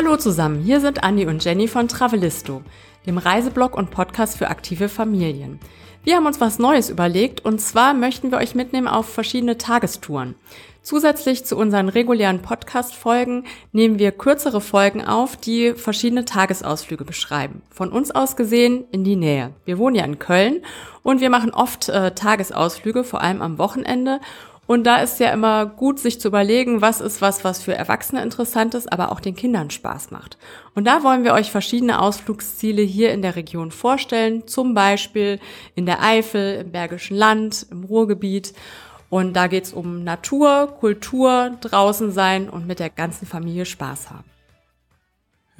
Hallo zusammen, hier sind Andi und Jenny von Travelisto, dem Reiseblog und Podcast für aktive Familien. Wir haben uns was Neues überlegt und zwar möchten wir euch mitnehmen auf verschiedene Tagestouren. Zusätzlich zu unseren regulären Podcast-Folgen nehmen wir kürzere Folgen auf, die verschiedene Tagesausflüge beschreiben. Von uns aus gesehen in die Nähe. Wir wohnen ja in Köln und wir machen oft äh, Tagesausflüge, vor allem am Wochenende. Und da ist ja immer gut, sich zu überlegen, was ist was, was für Erwachsene interessant ist, aber auch den Kindern Spaß macht. Und da wollen wir euch verschiedene Ausflugsziele hier in der Region vorstellen, zum Beispiel in der Eifel, im Bergischen Land, im Ruhrgebiet. Und da geht's um Natur, Kultur, draußen sein und mit der ganzen Familie Spaß haben.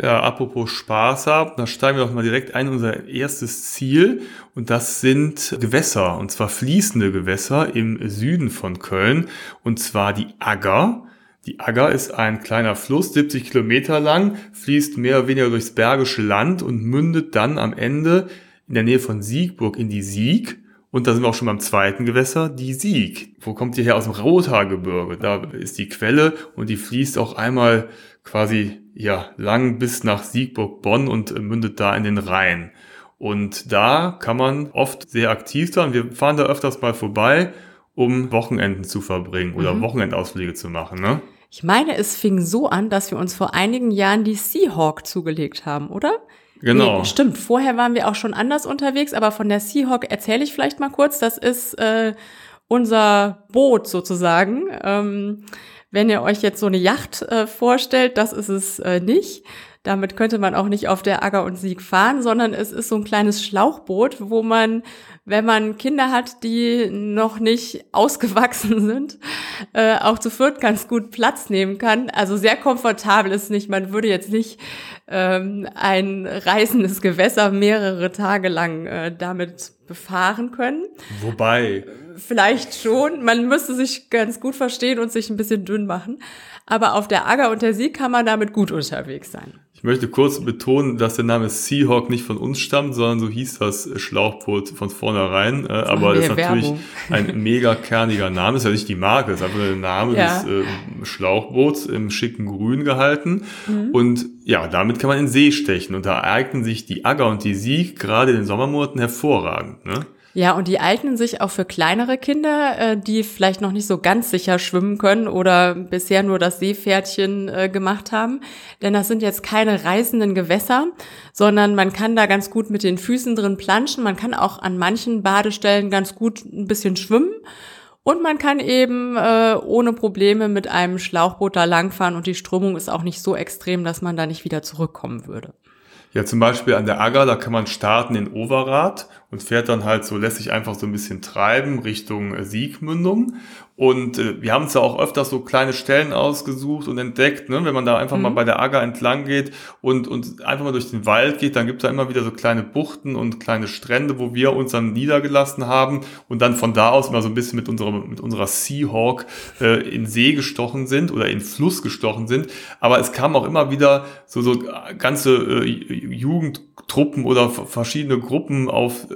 Ja, apropos Spaß haben, da steigen wir doch mal direkt ein in unser erstes Ziel und das sind Gewässer und zwar fließende Gewässer im Süden von Köln und zwar die Agger. Die Agger ist ein kleiner Fluss, 70 Kilometer lang, fließt mehr oder weniger durchs Bergische Land und mündet dann am Ende in der Nähe von Siegburg in die Sieg. Und da sind wir auch schon beim zweiten Gewässer, die Sieg. Wo kommt die her? Aus dem Rothaargebirge. Da ist die Quelle und die fließt auch einmal quasi ja lang bis nach Siegburg-Bonn und mündet da in den Rhein. Und da kann man oft sehr aktiv sein. Wir fahren da öfters mal vorbei, um Wochenenden zu verbringen oder mhm. Wochenendausflüge zu machen. Ne? Ich meine, es fing so an, dass wir uns vor einigen Jahren die Seahawk zugelegt haben, oder? Genau. Nee, stimmt. Vorher waren wir auch schon anders unterwegs, aber von der Seahawk erzähle ich vielleicht mal kurz. Das ist äh, unser Boot sozusagen. Ähm, wenn ihr euch jetzt so eine Yacht äh, vorstellt, das ist es äh, nicht. Damit könnte man auch nicht auf der Agger und Sieg fahren, sondern es ist so ein kleines Schlauchboot, wo man, wenn man Kinder hat, die noch nicht ausgewachsen sind, äh, auch zu viert ganz gut Platz nehmen kann. Also sehr komfortabel ist nicht. Man würde jetzt nicht ähm, ein reißendes Gewässer mehrere Tage lang äh, damit befahren können. Wobei. Vielleicht schon. Man müsste sich ganz gut verstehen und sich ein bisschen dünn machen. Aber auf der Agger und der Sieg kann man damit gut unterwegs sein. Ich möchte kurz betonen, dass der Name Seahawk nicht von uns stammt, sondern so hieß das Schlauchboot von vornherein. Äh, aber das ist natürlich Werbung. ein mega kerniger Name. Das ist ja nicht die Marke, das ist einfach der Name ja. des äh, Schlauchboots im schicken Grün gehalten. Mhm. Und ja, damit kann man in See stechen. Und da eignen sich die Agger und die Sieg gerade in den Sommermonaten hervorragend. Ne? Ja, und die eignen sich auch für kleinere Kinder, äh, die vielleicht noch nicht so ganz sicher schwimmen können oder bisher nur das Seepferdchen äh, gemacht haben. Denn das sind jetzt keine reißenden Gewässer, sondern man kann da ganz gut mit den Füßen drin planschen. Man kann auch an manchen Badestellen ganz gut ein bisschen schwimmen. Und man kann eben äh, ohne Probleme mit einem Schlauchboot da langfahren und die Strömung ist auch nicht so extrem, dass man da nicht wieder zurückkommen würde. Ja, zum Beispiel an der Agger, da kann man starten in Overath und fährt dann halt so, lässt sich einfach so ein bisschen treiben Richtung äh, Siegmündung. Und äh, wir haben uns ja auch öfters so kleine Stellen ausgesucht und entdeckt, ne? wenn man da einfach mhm. mal bei der Agger entlang geht und, und einfach mal durch den Wald geht, dann gibt es da immer wieder so kleine Buchten und kleine Strände, wo wir uns dann niedergelassen haben und dann von da aus immer so ein bisschen mit unserer, mit unserer Seahawk äh, in See gestochen sind oder in Fluss gestochen sind. Aber es kam auch immer wieder so, so ganze äh, Jugendtruppen oder verschiedene Gruppen auf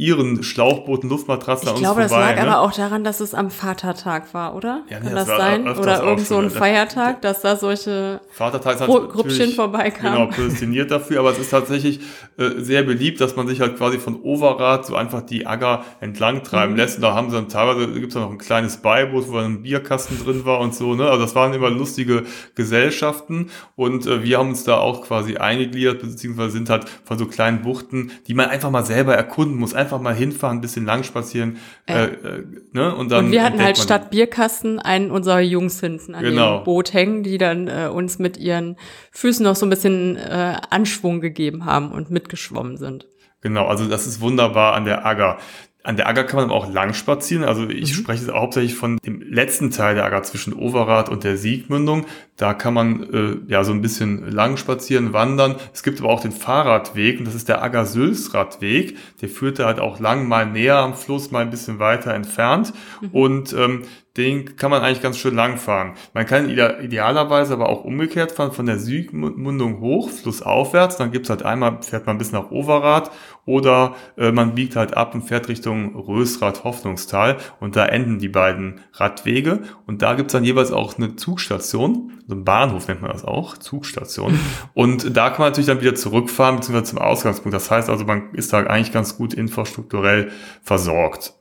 ihren Schlauchbooten, Luftmatratzen ich glaube, das lag ne? aber auch daran, dass es am Vatertag war, oder? Ja, nee, Kann das, das sein? Oder irgend so ein ne? Feiertag, dass da solche Vatertag Grüppchen vorbeikamen? Genau, prädestiniert dafür, aber es ist tatsächlich äh, sehr beliebt, dass man sich halt quasi von Overath so einfach die Agger entlang treiben mhm. lässt. Und da haben sie dann teilweise, gibt es noch ein kleines Beiboot, wo dann ein Bierkasten drin war und so, ne? Also das waren immer lustige Gesellschaften und äh, wir haben uns da auch quasi eingegliedert, beziehungsweise sind halt von so kleinen Buchten, die man einfach mal selber erkunden muss, einfach einfach mal hinfahren, ein bisschen lang spazieren. Äh, äh, ne? und, dann und wir hatten halt statt Bierkasten einen unserer Jungs hinten an genau. dem Boot hängen, die dann äh, uns mit ihren Füßen noch so ein bisschen äh, Anschwung gegeben haben und mitgeschwommen sind. Genau, also das ist wunderbar an der Agger. An der Agger kann man aber auch lang spazieren. Also ich mhm. spreche jetzt hauptsächlich von dem letzten Teil der Agger zwischen Overath und der Siegmündung. Da kann man äh, ja so ein bisschen lang spazieren, wandern. Es gibt aber auch den Fahrradweg und das ist der Agger-Sülz-Radweg. Der führt da halt auch lang, mal näher am Fluss, mal ein bisschen weiter entfernt. Mhm. Und ähm, den kann man eigentlich ganz schön lang fahren. Man kann idealerweise aber auch umgekehrt fahren, von der Südmündung hoch, flussaufwärts. Dann gibt's halt einmal, fährt man bis nach Overath oder äh, man biegt halt ab und fährt Richtung Rösrath Hoffnungstal und da enden die beiden Radwege und da gibt's dann jeweils auch eine Zugstation, so ein Bahnhof nennt man das auch, Zugstation. und da kann man natürlich dann wieder zurückfahren, beziehungsweise zum Ausgangspunkt. Das heißt also, man ist da eigentlich ganz gut infrastrukturell versorgt.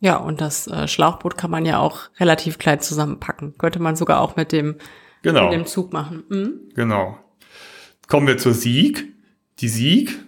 Ja, und das äh, Schlauchboot kann man ja auch relativ klein zusammenpacken. Könnte man sogar auch mit dem, genau. mit dem Zug machen. Mhm. Genau. Kommen wir zur Sieg. Die Sieg,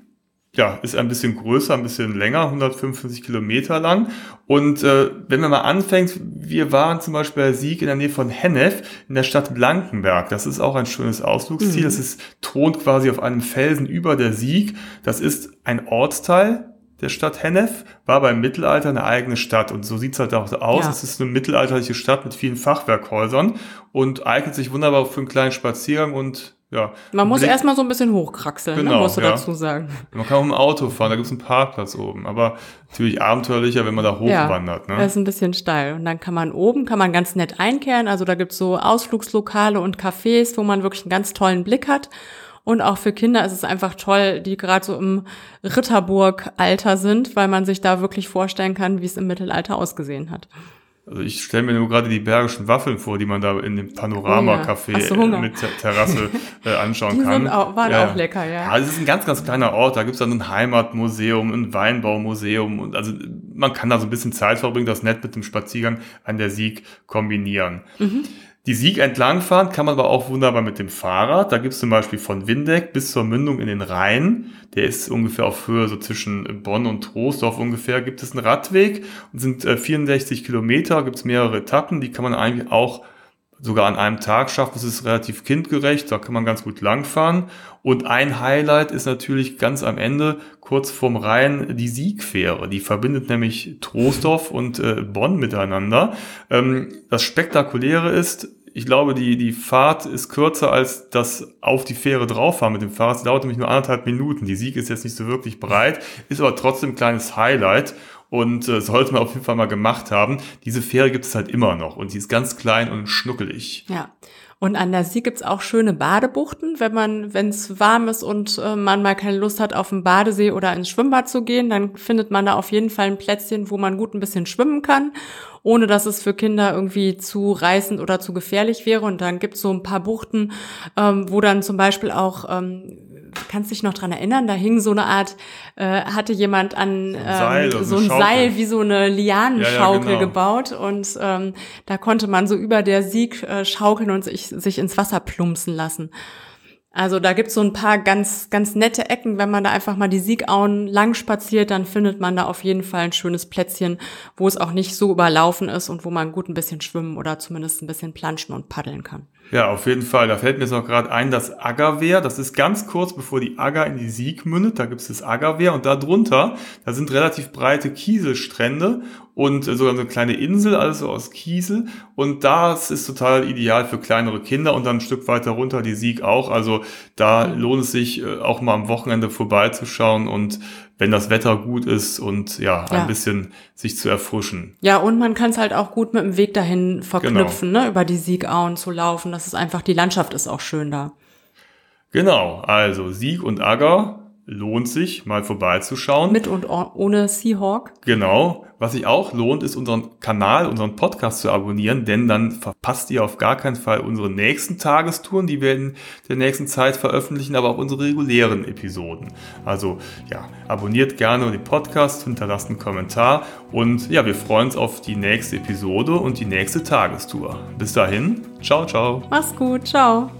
ja, ist ein bisschen größer, ein bisschen länger, 155 Kilometer lang. Und äh, wenn man mal anfängt, wir waren zum Beispiel bei Sieg in der Nähe von Hennef in der Stadt Blankenberg. Das ist auch ein schönes Ausflugsziel. Mhm. Das ist thront quasi auf einem Felsen über der Sieg. Das ist ein Ortsteil der Stadt Hennef, war beim Mittelalter eine eigene Stadt und so sieht's halt auch aus. Ja. Es ist eine mittelalterliche Stadt mit vielen Fachwerkhäusern und eignet sich wunderbar für einen kleinen Spaziergang und ja. Man muss erstmal so ein bisschen hochkraxeln, ne, genau, ne, musst du ja. dazu sagen. Man kann auch im Auto fahren, da gibt's einen Parkplatz oben, aber natürlich abenteuerlicher, wenn man da hochwandert. Ja, ne? Das ist ein bisschen steil. Und dann kann man oben, kann man ganz nett einkehren, also da gibt's so Ausflugslokale und Cafés, wo man wirklich einen ganz tollen Blick hat. Und auch für Kinder ist es einfach toll, die gerade so im Ritterburg-Alter sind, weil man sich da wirklich vorstellen kann, wie es im Mittelalter ausgesehen hat. Also ich stelle mir nur gerade die bergischen Waffeln vor, die man da in dem Panorama-Café äh, mit Terrasse äh, anschauen die kann. Sind auch, waren ja. auch lecker, ja. Ja, es ist ein ganz, ganz kleiner Ort. Da gibt's dann ein Heimatmuseum, ein Weinbaumuseum. Und also man kann da so ein bisschen Zeit verbringen, das nett mit dem Spaziergang an der Sieg kombinieren. Mhm. Die Sieg entlangfahren kann man aber auch wunderbar mit dem Fahrrad. Da gibt es zum Beispiel von Windeck bis zur Mündung in den Rhein. Der ist ungefähr auf Höhe so zwischen Bonn und Troisdorf ungefähr. Gibt es einen Radweg und sind 64 äh, Kilometer. Gibt es mehrere Etappen. Die kann man eigentlich auch sogar an einem Tag schaffen. Es ist relativ kindgerecht. Da kann man ganz gut langfahren. Und ein Highlight ist natürlich ganz am Ende, kurz vorm Rhein, die Siegfähre. Die verbindet nämlich Troisdorf und äh, Bonn miteinander. Ähm, das Spektakuläre ist, ich glaube, die, die Fahrt ist kürzer als das auf die Fähre drauffahren mit dem Fahrrad. Es dauert nämlich nur anderthalb Minuten. Die Sieg ist jetzt nicht so wirklich breit, ist aber trotzdem ein kleines Highlight und äh, sollte man auf jeden Fall mal gemacht haben. Diese Fähre gibt es halt immer noch und die ist ganz klein und schnuckelig. Ja. Und an der Sieg gibt's auch schöne Badebuchten. Wenn man, wenn es warm ist und äh, man mal keine Lust hat, auf den Badesee oder ins Schwimmbad zu gehen, dann findet man da auf jeden Fall ein Plätzchen, wo man gut ein bisschen schwimmen kann ohne dass es für Kinder irgendwie zu reißend oder zu gefährlich wäre. Und dann gibt es so ein paar Buchten, ähm, wo dann zum Beispiel auch ähm, kannst dich noch dran erinnern, da hing so eine Art, äh, hatte jemand an ähm, so ein, so ein Seil wie so eine Lianenschaukel ja, ja, genau. gebaut und ähm, da konnte man so über der Sieg äh, schaukeln und sich, ins Wasser plumpsen lassen. Also da gibt's so ein paar ganz, ganz nette Ecken. Wenn man da einfach mal die Siegauen lang spaziert, dann findet man da auf jeden Fall ein schönes Plätzchen, wo es auch nicht so überlaufen ist und wo man gut ein bisschen schwimmen oder zumindest ein bisschen planschen und paddeln kann. Ja, auf jeden Fall. Da fällt mir jetzt noch gerade ein, das Aggerwehr. Das ist ganz kurz bevor die Agger in die Sieg mündet. Da gibt es das Aggerwehr und da drunter, da sind relativ breite Kieselstrände und sogar eine kleine Insel, alles so aus Kiesel. Und das ist total ideal für kleinere Kinder und dann ein Stück weiter runter die Sieg auch. Also da lohnt es sich äh, auch mal am Wochenende vorbeizuschauen und wenn das Wetter gut ist und ja, ein ja. bisschen sich zu erfrischen. Ja, und man kann es halt auch gut mit dem Weg dahin verknüpfen, genau. ne, über die Siegauen zu laufen. Das ist einfach, die Landschaft ist auch schön da. Genau, also Sieg und Agger lohnt sich, mal vorbeizuschauen. Mit und ohne Seahawk. Genau. Was sich auch lohnt, ist unseren Kanal, unseren Podcast zu abonnieren, denn dann verpasst ihr auf gar keinen Fall unsere nächsten Tagestouren, die wir in der nächsten Zeit veröffentlichen, aber auch unsere regulären Episoden. Also ja, abonniert gerne den Podcast, hinterlasst einen Kommentar und ja, wir freuen uns auf die nächste Episode und die nächste Tagestour. Bis dahin, ciao, ciao. Mach's gut, ciao.